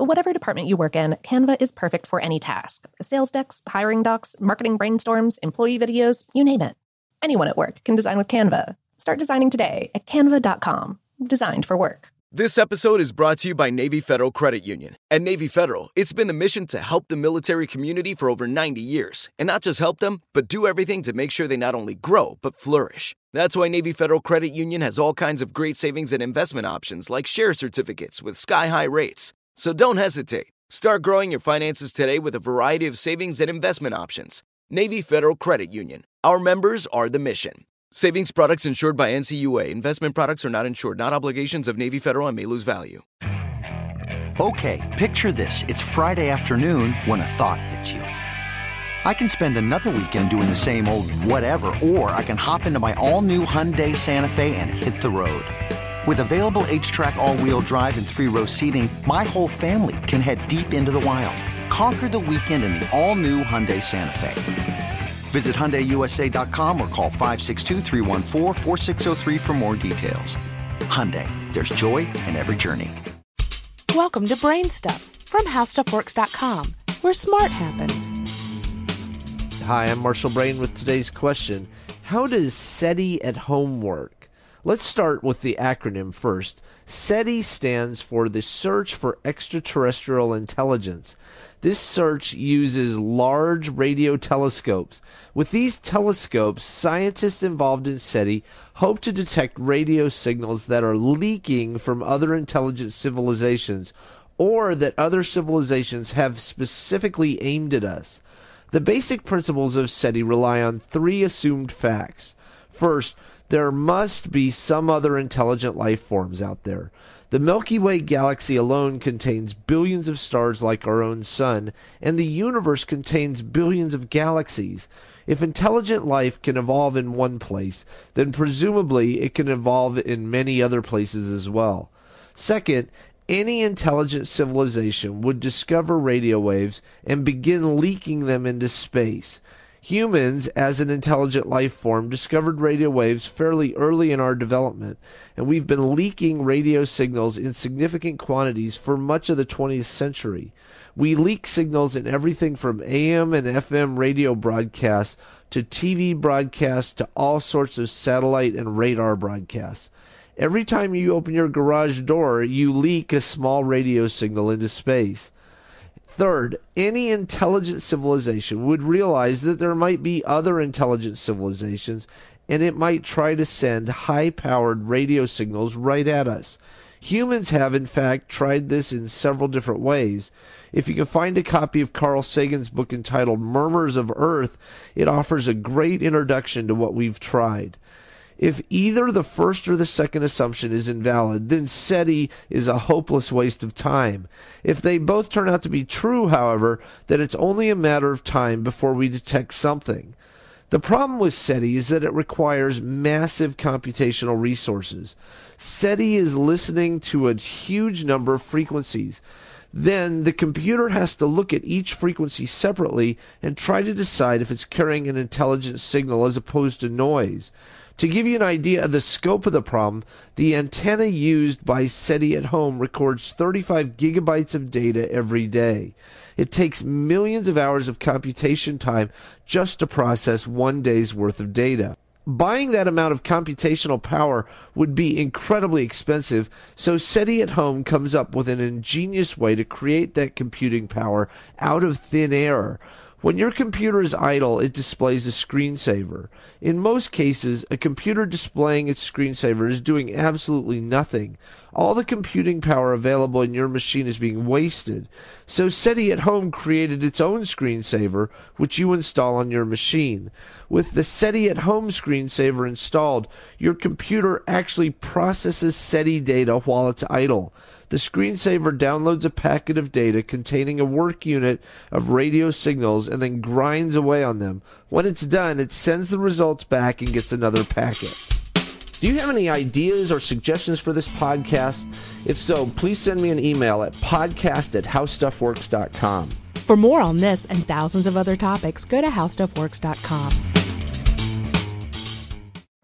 Whatever department you work in, Canva is perfect for any task sales decks, hiring docs, marketing brainstorms, employee videos, you name it. Anyone at work can design with Canva. Start designing today at canva.com. Designed for work. This episode is brought to you by Navy Federal Credit Union. At Navy Federal, it's been the mission to help the military community for over 90 years. And not just help them, but do everything to make sure they not only grow, but flourish. That's why Navy Federal Credit Union has all kinds of great savings and investment options like share certificates with sky high rates. So don't hesitate. Start growing your finances today with a variety of savings and investment options. Navy Federal Credit Union. Our members are the mission. Savings products insured by NCUA. Investment products are not insured, not obligations of Navy Federal and may lose value. Okay, picture this. It's Friday afternoon when a thought hits you. I can spend another weekend doing the same old whatever, or I can hop into my all new Hyundai Santa Fe and hit the road. With available HTRAC all-wheel drive and three-row seating, my whole family can head deep into the wild. Conquer the weekend in the all-new Hyundai Santa Fe. Visit HyundaiUSA.com or call 562 for more details. Hyundai, there's joy in every journey. Welcome to Brain Stuff from HowStuffWorks.com, where smart happens. Hi, I'm Marshall Brain with today's question. How does SETI at home work? Let's start with the acronym first. SETI stands for the Search for Extraterrestrial Intelligence. This search uses large radio telescopes. With these telescopes, scientists involved in SETI hope to detect radio signals that are leaking from other intelligent civilizations or that other civilizations have specifically aimed at us. The basic principles of SETI rely on three assumed facts. First, there must be some other intelligent life forms out there. The Milky Way galaxy alone contains billions of stars like our own sun, and the universe contains billions of galaxies. If intelligent life can evolve in one place, then presumably it can evolve in many other places as well. Second, any intelligent civilization would discover radio waves and begin leaking them into space. Humans, as an intelligent life form, discovered radio waves fairly early in our development, and we've been leaking radio signals in significant quantities for much of the 20th century. We leak signals in everything from AM and FM radio broadcasts to TV broadcasts to all sorts of satellite and radar broadcasts. Every time you open your garage door, you leak a small radio signal into space. Third, any intelligent civilization would realize that there might be other intelligent civilizations and it might try to send high powered radio signals right at us. Humans have, in fact, tried this in several different ways. If you can find a copy of Carl Sagan's book entitled Murmurs of Earth, it offers a great introduction to what we've tried. If either the first or the second assumption is invalid, then SETI is a hopeless waste of time. If they both turn out to be true, however, then it's only a matter of time before we detect something. The problem with SETI is that it requires massive computational resources. SETI is listening to a huge number of frequencies. Then the computer has to look at each frequency separately and try to decide if it's carrying an intelligent signal as opposed to noise. To give you an idea of the scope of the problem, the antenna used by SETI at home records 35 gigabytes of data every day. It takes millions of hours of computation time just to process one day's worth of data. Buying that amount of computational power would be incredibly expensive, so SETI at home comes up with an ingenious way to create that computing power out of thin air. When your computer is idle, it displays a screensaver. In most cases, a computer displaying its screensaver is doing absolutely nothing. All the computing power available in your machine is being wasted. So SETI at home created its own screensaver, which you install on your machine. With the SETI at home screensaver installed, your computer actually processes SETI data while it's idle. The screensaver downloads a packet of data containing a work unit of radio signals and then grinds away on them. When it's done, it sends the results back and gets another packet. Do you have any ideas or suggestions for this podcast? If so, please send me an email at podcast at howstuffworks.com. For more on this and thousands of other topics, go to howstuffworks.com.